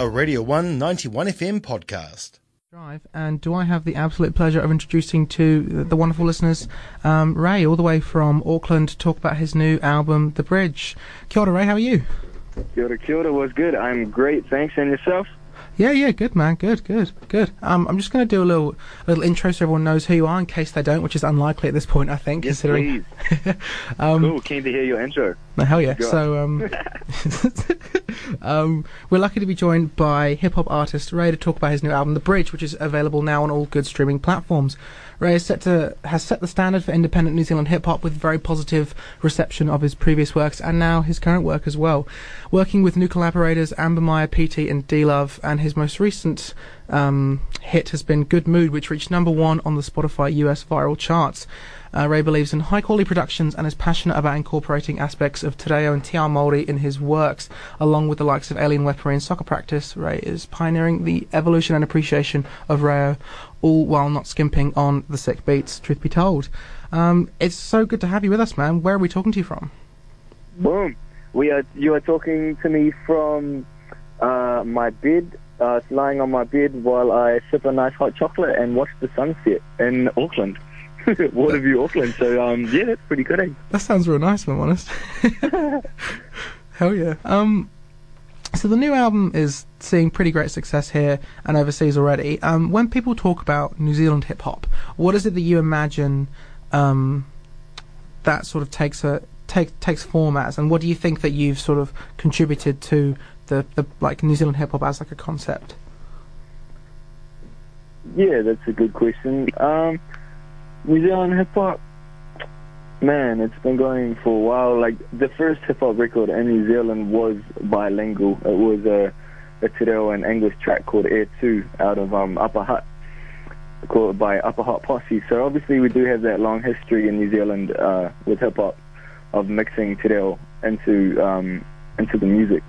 a Radio 1 91 FM podcast. Drive, and do I have the absolute pleasure of introducing to the wonderful listeners um, Rei, all the way from Auckland, to talk about his new album, The Bridge. Kia ora, Rei, how are you? Kia ora, kia ora was good. I'm great, thanks. And yourself? Yeah, yeah, good man, good, good, good. Um, I'm just going to do a little, a little intro so everyone knows who you are, in case they don't, which is unlikely at this point, I think. Yes, considering. please. um, cool, keen to hear your intro. No, hell yeah. Go. So, um, um, we're lucky to be joined by hip hop artist Rei to talk about his new album, The Bridge, which is available now on all good streaming platforms. Rei set to, has set the standard for independent New Zealand hip hop with very positive reception of his previous works and now his current work as well. Working with new collaborators Amber Meyer, PT, and D Love, and his most recent um, hit has been Good Mood, which reached number one on the Spotify US viral charts. Uh, Rei believes in high quality productions and is passionate about incorporating aspects of Te Reo and Te Ao Māori in his works, along with the likes of Alien Weaponry and Soccer Practice. Ray is pioneering the evolution and appreciation of Reo, all while not skimping on the sick beats, truth be told. Um, it's so good to have you with us, man. Where are we talking to you from? Boom. We are. You are talking to me from uh, my bed, uh, lying on my bed while I sip a nice hot chocolate and watch the sunset in Auckland. Waterview, Auckland. So um, yeah, that's pretty good. Eh? That sounds real nice, if I'm honest. Hell yeah. Um, so the new album is seeing pretty great success here and overseas already. Um, when people talk about New Zealand hip hop, what is it that you imagine um, that sort of takes a take takes form as, and what do you think that you've sort of contributed to the, the like New Zealand hip hop as like a concept? Yeah, that's a good question. Um, New Zealand hip hop, man, it's been going for a while. Like the first hip hop record in New Zealand was bilingual. It was a, a Te Reo and English track called Air Two out of um, Upper Hut, called by Upper Hut Posse. So obviously we do have that long history in New Zealand uh, with hip hop of mixing Te Reo into um, into the music.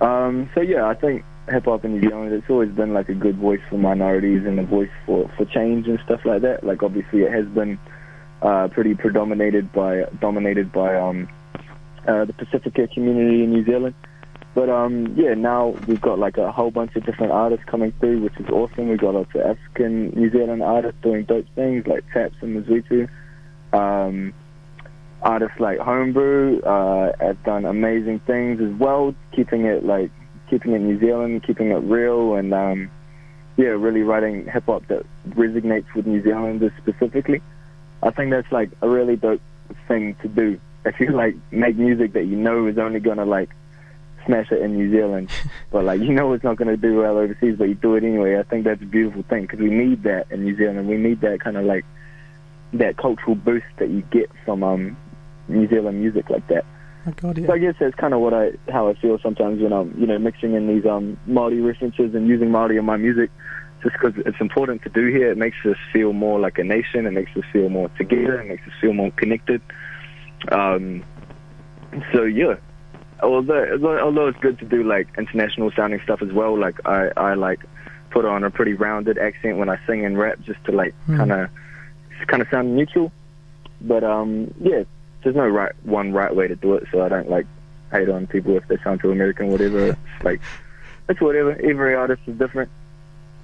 Um, so yeah, I think hip hop in New Zealand it's always been like a good voice for minorities and a voice for for change and stuff like that. Like obviously it has been uh, pretty predominated by dominated by um, uh, the Pacifica community in New Zealand. But um, yeah, now we've got like a whole bunch of different artists coming through, which is awesome. We've got lots of African New Zealand artists doing dope things like Taps and Mazutu. Um, artists like Homebrew uh, have done amazing things as well, keeping it like keeping it New Zealand, keeping it real, and um, yeah, really writing hip hop that resonates with New Zealanders specifically. I think that's like a really dope thing to do. If you like make music that you know is only gonna like smash it in New Zealand, but like you know it's not gonna do well overseas, but you do it anyway. I think that's a beautiful thing because we need that in New Zealand. We need that kind of like that cultural boost that you get from um New Zealand music like that. Oh God, yeah. So I guess that's kind of what I how I feel sometimes when I'm you know mixing in these um Maori references and using Maori in my music, just because it's important to do here. It makes us feel more like a nation. It makes us feel more together. It makes us feel more connected. Um, so yeah, although although it's good to do like international sounding stuff as well. Like I I like put on a pretty rounded accent when I sing and rap just to like kind of kind of sound neutral. But um yeah, there's no right one right way to do it. So I don't like hate on people if they sound too American or whatever. It's like it's whatever. Every artist is different.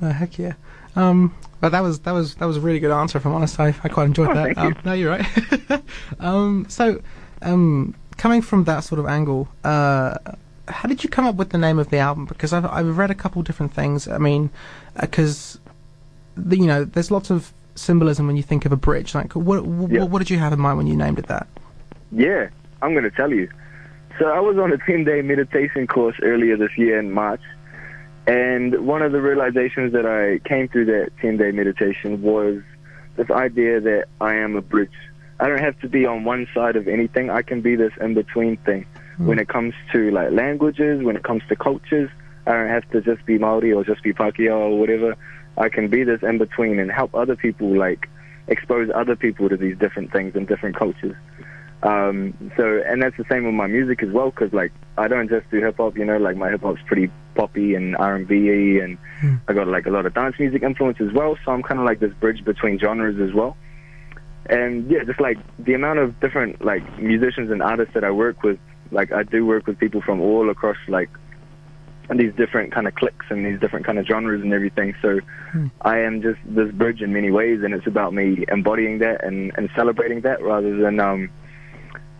Oh, heck yeah. Um, but that was that was that was a really good answer. If I'm honest, I, I quite enjoyed Oh, that. um, you. No, you're right. um, so, um, coming from that sort of angle, uh, how did you come up with the name of the album? Because I've I've read a couple different things. I mean, because the, you know, there's lots of symbolism when you think of a bridge. Like, what what, Yeah. what did you have in mind when you named it that? Yeah, I'm going to tell you. So I was on a 10 day meditation course earlier this year in March. And one of the realizations that I came through that 10 day meditation was this idea that I am a bridge. I don't have to be on one side of anything. I can be this in between thing. Hmm. When it comes to like languages, when it comes to cultures, I don't have to just be Maori or just be Pākehā or whatever. I can be this in between and help other people like expose other people to these different things and different cultures. Um, so, and that's the same with my music as well, because like I don't just do hip hop, you know, like my hip hop's pretty poppy and R and B, and I got like a lot of dance music influence as well. So I'm kind of like this bridge between genres as well. And yeah, just like the amount of different like musicians and artists that I work with, like I do work with people from all across like these different kind of clicks and these different kind of genres and everything. So Hmm. I am just this bridge in many ways, and it's about me embodying that and, and celebrating that rather than um,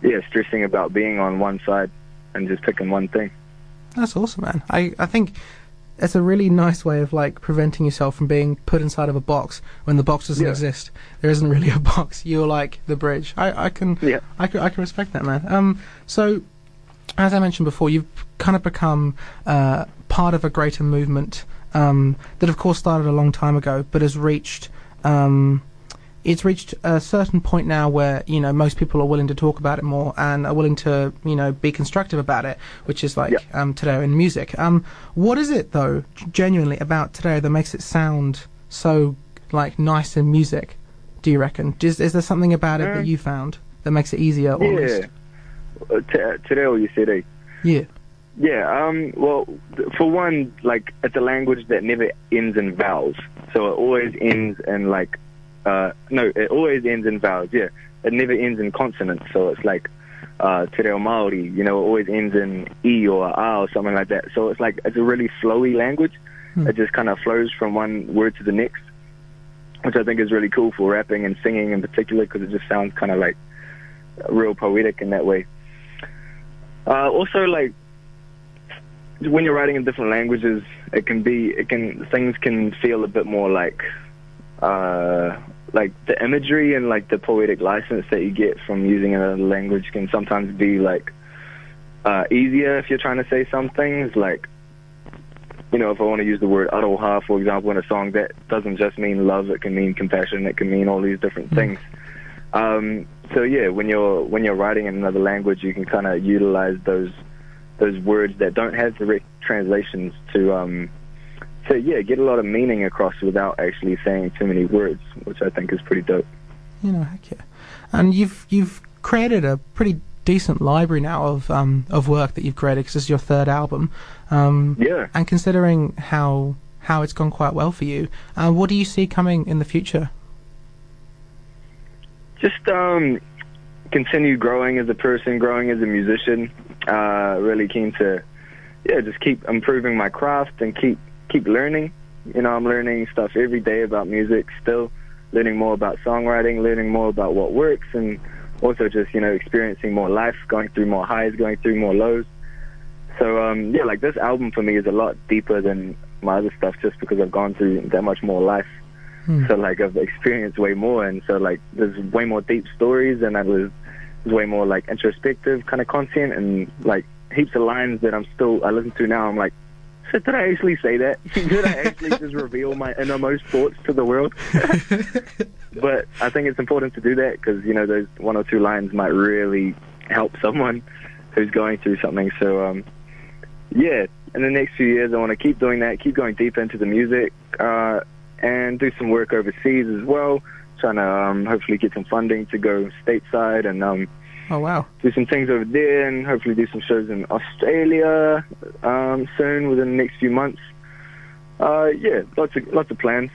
yeah stressing about being on one side and just picking one thing. That's awesome, man. I, I think it's a really nice way of like preventing yourself from being put inside of a box when the box doesn't Yeah. exist. There isn't really a box. You're like the bridge. I, I can Yeah. I can I can respect that, man. Um, so as I mentioned before, you've kind of become uh, part of a greater movement um, that, of course, started a long time ago, but has reached. Um, it's reached a certain point now where you know most people are willing to talk about it more and are willing to you know be constructive about it, which is like Yeah. um, today in music. Um, what is it though, genuinely about today that makes it sound so like nice in music? Do you reckon? Is, is there something about it Uh, that you found that makes it easier? Almost? Yeah. Uh, t- today or yesterday. Yeah. Yeah, um, well, for one, like, it's a language that never ends in vowels. So it always ends in, like, uh, no, it always ends in vowels, yeah. It never ends in consonants. So it's like, uh, Te Reo Māori, you know, it always ends in E or A or something like that. So it's like, it's a really flowy language. Hmm. It just kind of flows from one word to the next, which I think is really cool for rapping and singing in particular because it just sounds kind of like real poetic in that way. Uh, also, like, when you're writing in different languages, it can be it can things can feel a bit more like uh like the imagery and like the poetic license that you get from using another language can sometimes be like uh easier if you're trying to say some things like you know if I want to use the word aroha for example in a song that doesn't just mean love it can mean compassion it can mean all these different things. Um so yeah when you're when you're writing in another language you can kind of utilize those those words that don't have direct translations to um to yeah get a lot of meaning across without actually saying too many words, which I think is pretty dope. You know, heck yeah. And you've you've created a pretty decent library now of um of work that you've created because this is your third album. Um, Yeah. and considering how how it's gone quite well for you, uh, what do you see coming in the future? Just um continue growing as a person, growing as a musician. Uh really keen to yeah, just keep improving my craft and keep keep learning. You know, I'm learning stuff every day about music still, learning more about songwriting, learning more about what works and also just, you know, experiencing more life, going through more highs, going through more lows. So um yeah, like this album for me is a lot deeper than my other stuff just because I've gone through that much more life. Hmm. So like I've experienced way more and so like there's way more deep stories and I was there's way more like introspective kind of content and like heaps of lines that I'm still I listen to now. I'm like, so did I actually say that? did I actually just reveal my innermost thoughts to the world? but I think it's important to do that because you know those one or two lines might really help someone who's going through something. So um, yeah, in the next few years, I want to keep doing that, keep going deep into the music, uh, and do some work overseas as well. Trying to um, hopefully get some funding to go stateside and um, Oh wow! do some things over there, and hopefully do some shows in Australia um, soon within the next few months. Uh, yeah, lots of lots of plans.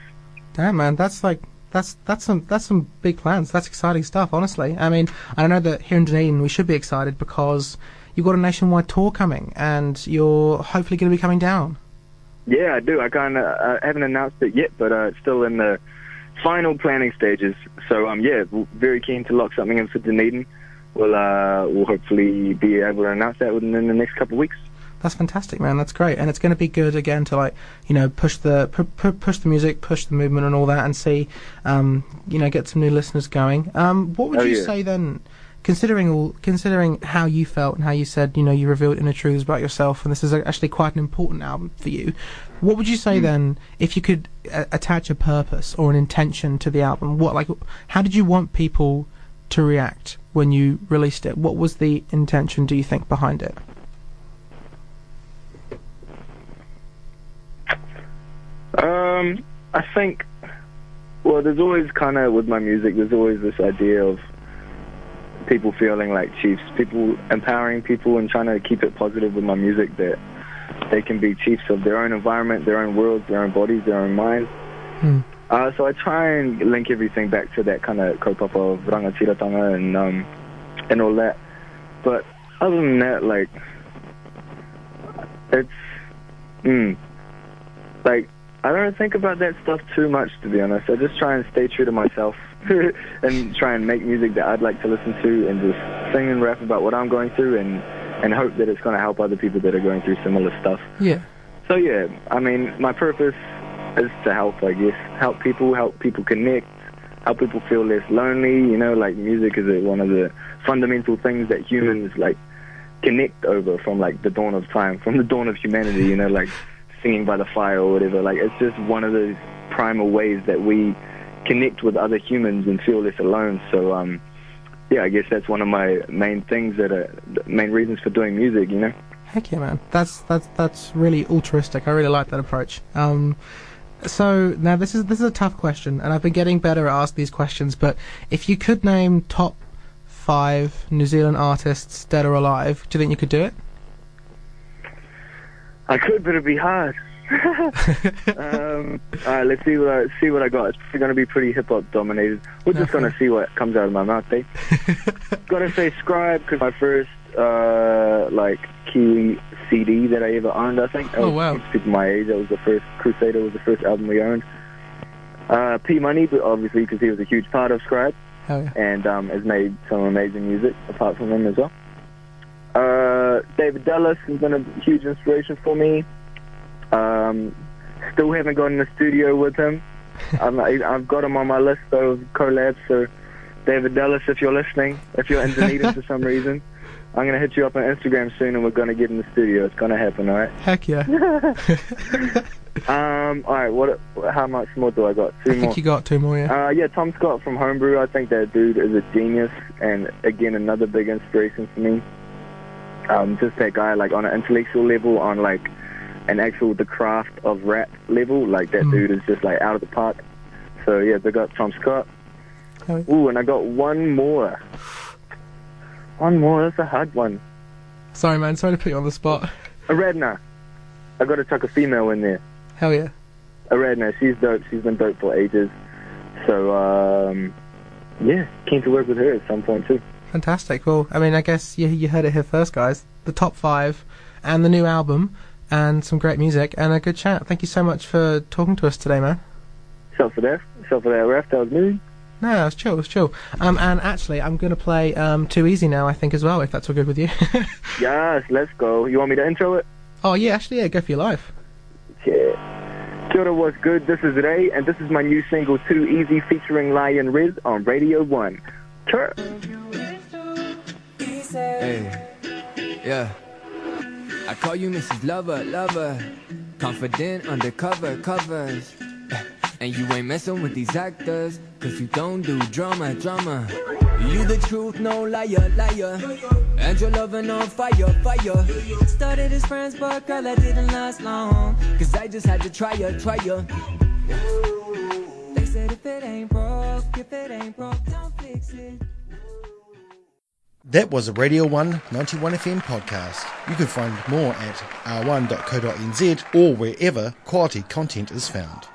Damn man, that's like that's that's some that's some big plans. That's exciting stuff. Honestly, I mean, I know that here in Dunedin we should be excited because you've got a nationwide tour coming, and you're hopefully going to be coming down. Yeah, I do. I kind of uh, haven't announced it yet, but uh, it's still in the final planning stages. So um, yeah, very keen to lock something in for Dunedin. We'll uh, we'll hopefully be able to announce that within the next couple of weeks. That's fantastic, man. That's great, and it's going to be good again to like you know push the pu- pu- push the music, push the movement, and all that, and see um, you know get some new listeners going. Um, what would Oh, you yeah. say then, considering all considering how you felt and how you said you know you revealed inner truths about yourself, and this is actually quite an important album for you. What would you say Hmm. then if you could uh, attach a purpose or an intention to the album? What like how did you want people to react when you released it? What was the intention? Do you think behind it? Um, I think, well, there's always kind of with my music, there's always this idea of people feeling like chiefs, people empowering people and trying to keep it positive with my music that they can be chiefs of their own environment, their own worlds, their own bodies, their own minds. Hmm. Uh, so I try and link everything back to that kind of kaupapa of rangatiratanga and um, and all that. But other than that, like it's Mm. Like, I don't think about that stuff too much, to be honest. I just try and stay true to myself and try and make music that I'd like to listen to and just sing and rap about what I'm going through and, and hope that it's going to help other people that are going through similar stuff. Yeah. So, yeah, I mean, my purpose is to help, I guess. Help people, help people connect, help people feel less lonely. You know, like music is one of the fundamental things that humans, like, connect over from, like, the dawn of time, from the dawn of humanity, you know, like singing by the fire or whatever. Like, it's just one of those primal ways that we connect with other humans and feel less alone. So, um, yeah, I guess that's one of my main things that are the main reasons for doing music, you know? Heck yeah, man. That's that's that's really altruistic. I really like that approach. Um, so now this is this is a tough question, and I've been getting better at asking these questions. But if you could name top five New Zealand artists, dead or alive, do you think you could do it? I could, but it'd be hard. um, all right, let's see what I see what I got. It's going to be pretty hip hop dominated. We're just Okay. going to see what comes out of my mouth. Eh? got to say Scribe because my first uh, like Kiwi CD that I ever owned. I think. That Oh, was, wow. Speaking my age, that was the first Crusader was the first album we owned. Uh, P Money, but obviously because he was a huge part of Scribe yeah. and um, has made some amazing music apart from him as well. Uh, David Dallas has been a huge inspiration for me. Um, still haven't gone in the studio with him. I'm, I've got him on my list though of collabs. So, David Dallas, if you're listening, if you're in Dunedin for some reason, I'm gonna hit you up on Instagram soon, and we're gonna get in the studio. It's gonna happen, all right? Heck yeah. Um, all right. What? How much more do I got? Two I more. think you got two more. Yeah. Uh, yeah, Tom Scott from Homebrew. I think that dude is a genius, and again, another big inspiration for me. Um, just that guy, like on an intellectual level, on like an actual the craft of rap level, like that Mm. dude is just like out of the park. So yeah, they got Tom Scott. Yeah. Ooh, and I got one more. One more. That's a hard one. Sorry, man. Sorry to put you on the spot. Aaradhna. I got to chuck a female in there. Hell yeah. Aaradhna, she's dope. She's been dope for ages. So um, yeah, keen to work with her at some point too. Fantastic. Well, I mean, I guess you you heard it here first, guys. The top five, and the new album, and some great music, and a good chat. Thank you so much for talking to us today, man. So for that, so for that ref, that was me. No, it was chill. It was chill. Um, and actually, I'm gonna play um Too Easy now. I think as well, if that's all good with you. Yes, let's go. You want me to intro it? oh yeah, actually, yeah. Go for your life. Yeah. Kia ora, what's good? This is Rei, and this is my new single, Too Easy, featuring Lion Riz on Radio 1. Tur. Hey, yeah. I call you Mrs. Lover, lover. Confident undercover covers. And you ain't messing with these actors, cause you don't do drama, drama. You the truth, no liar, liar. And your loving on fire, fire. Started as friends, but girl, that didn't last long. Cause I just had to try ya, try ya. They said if it ain't broke, if it ain't broke, don't fix it. That was a Radio 1 91 FM podcast. You can find more at r1.co.nz or wherever quality content is found.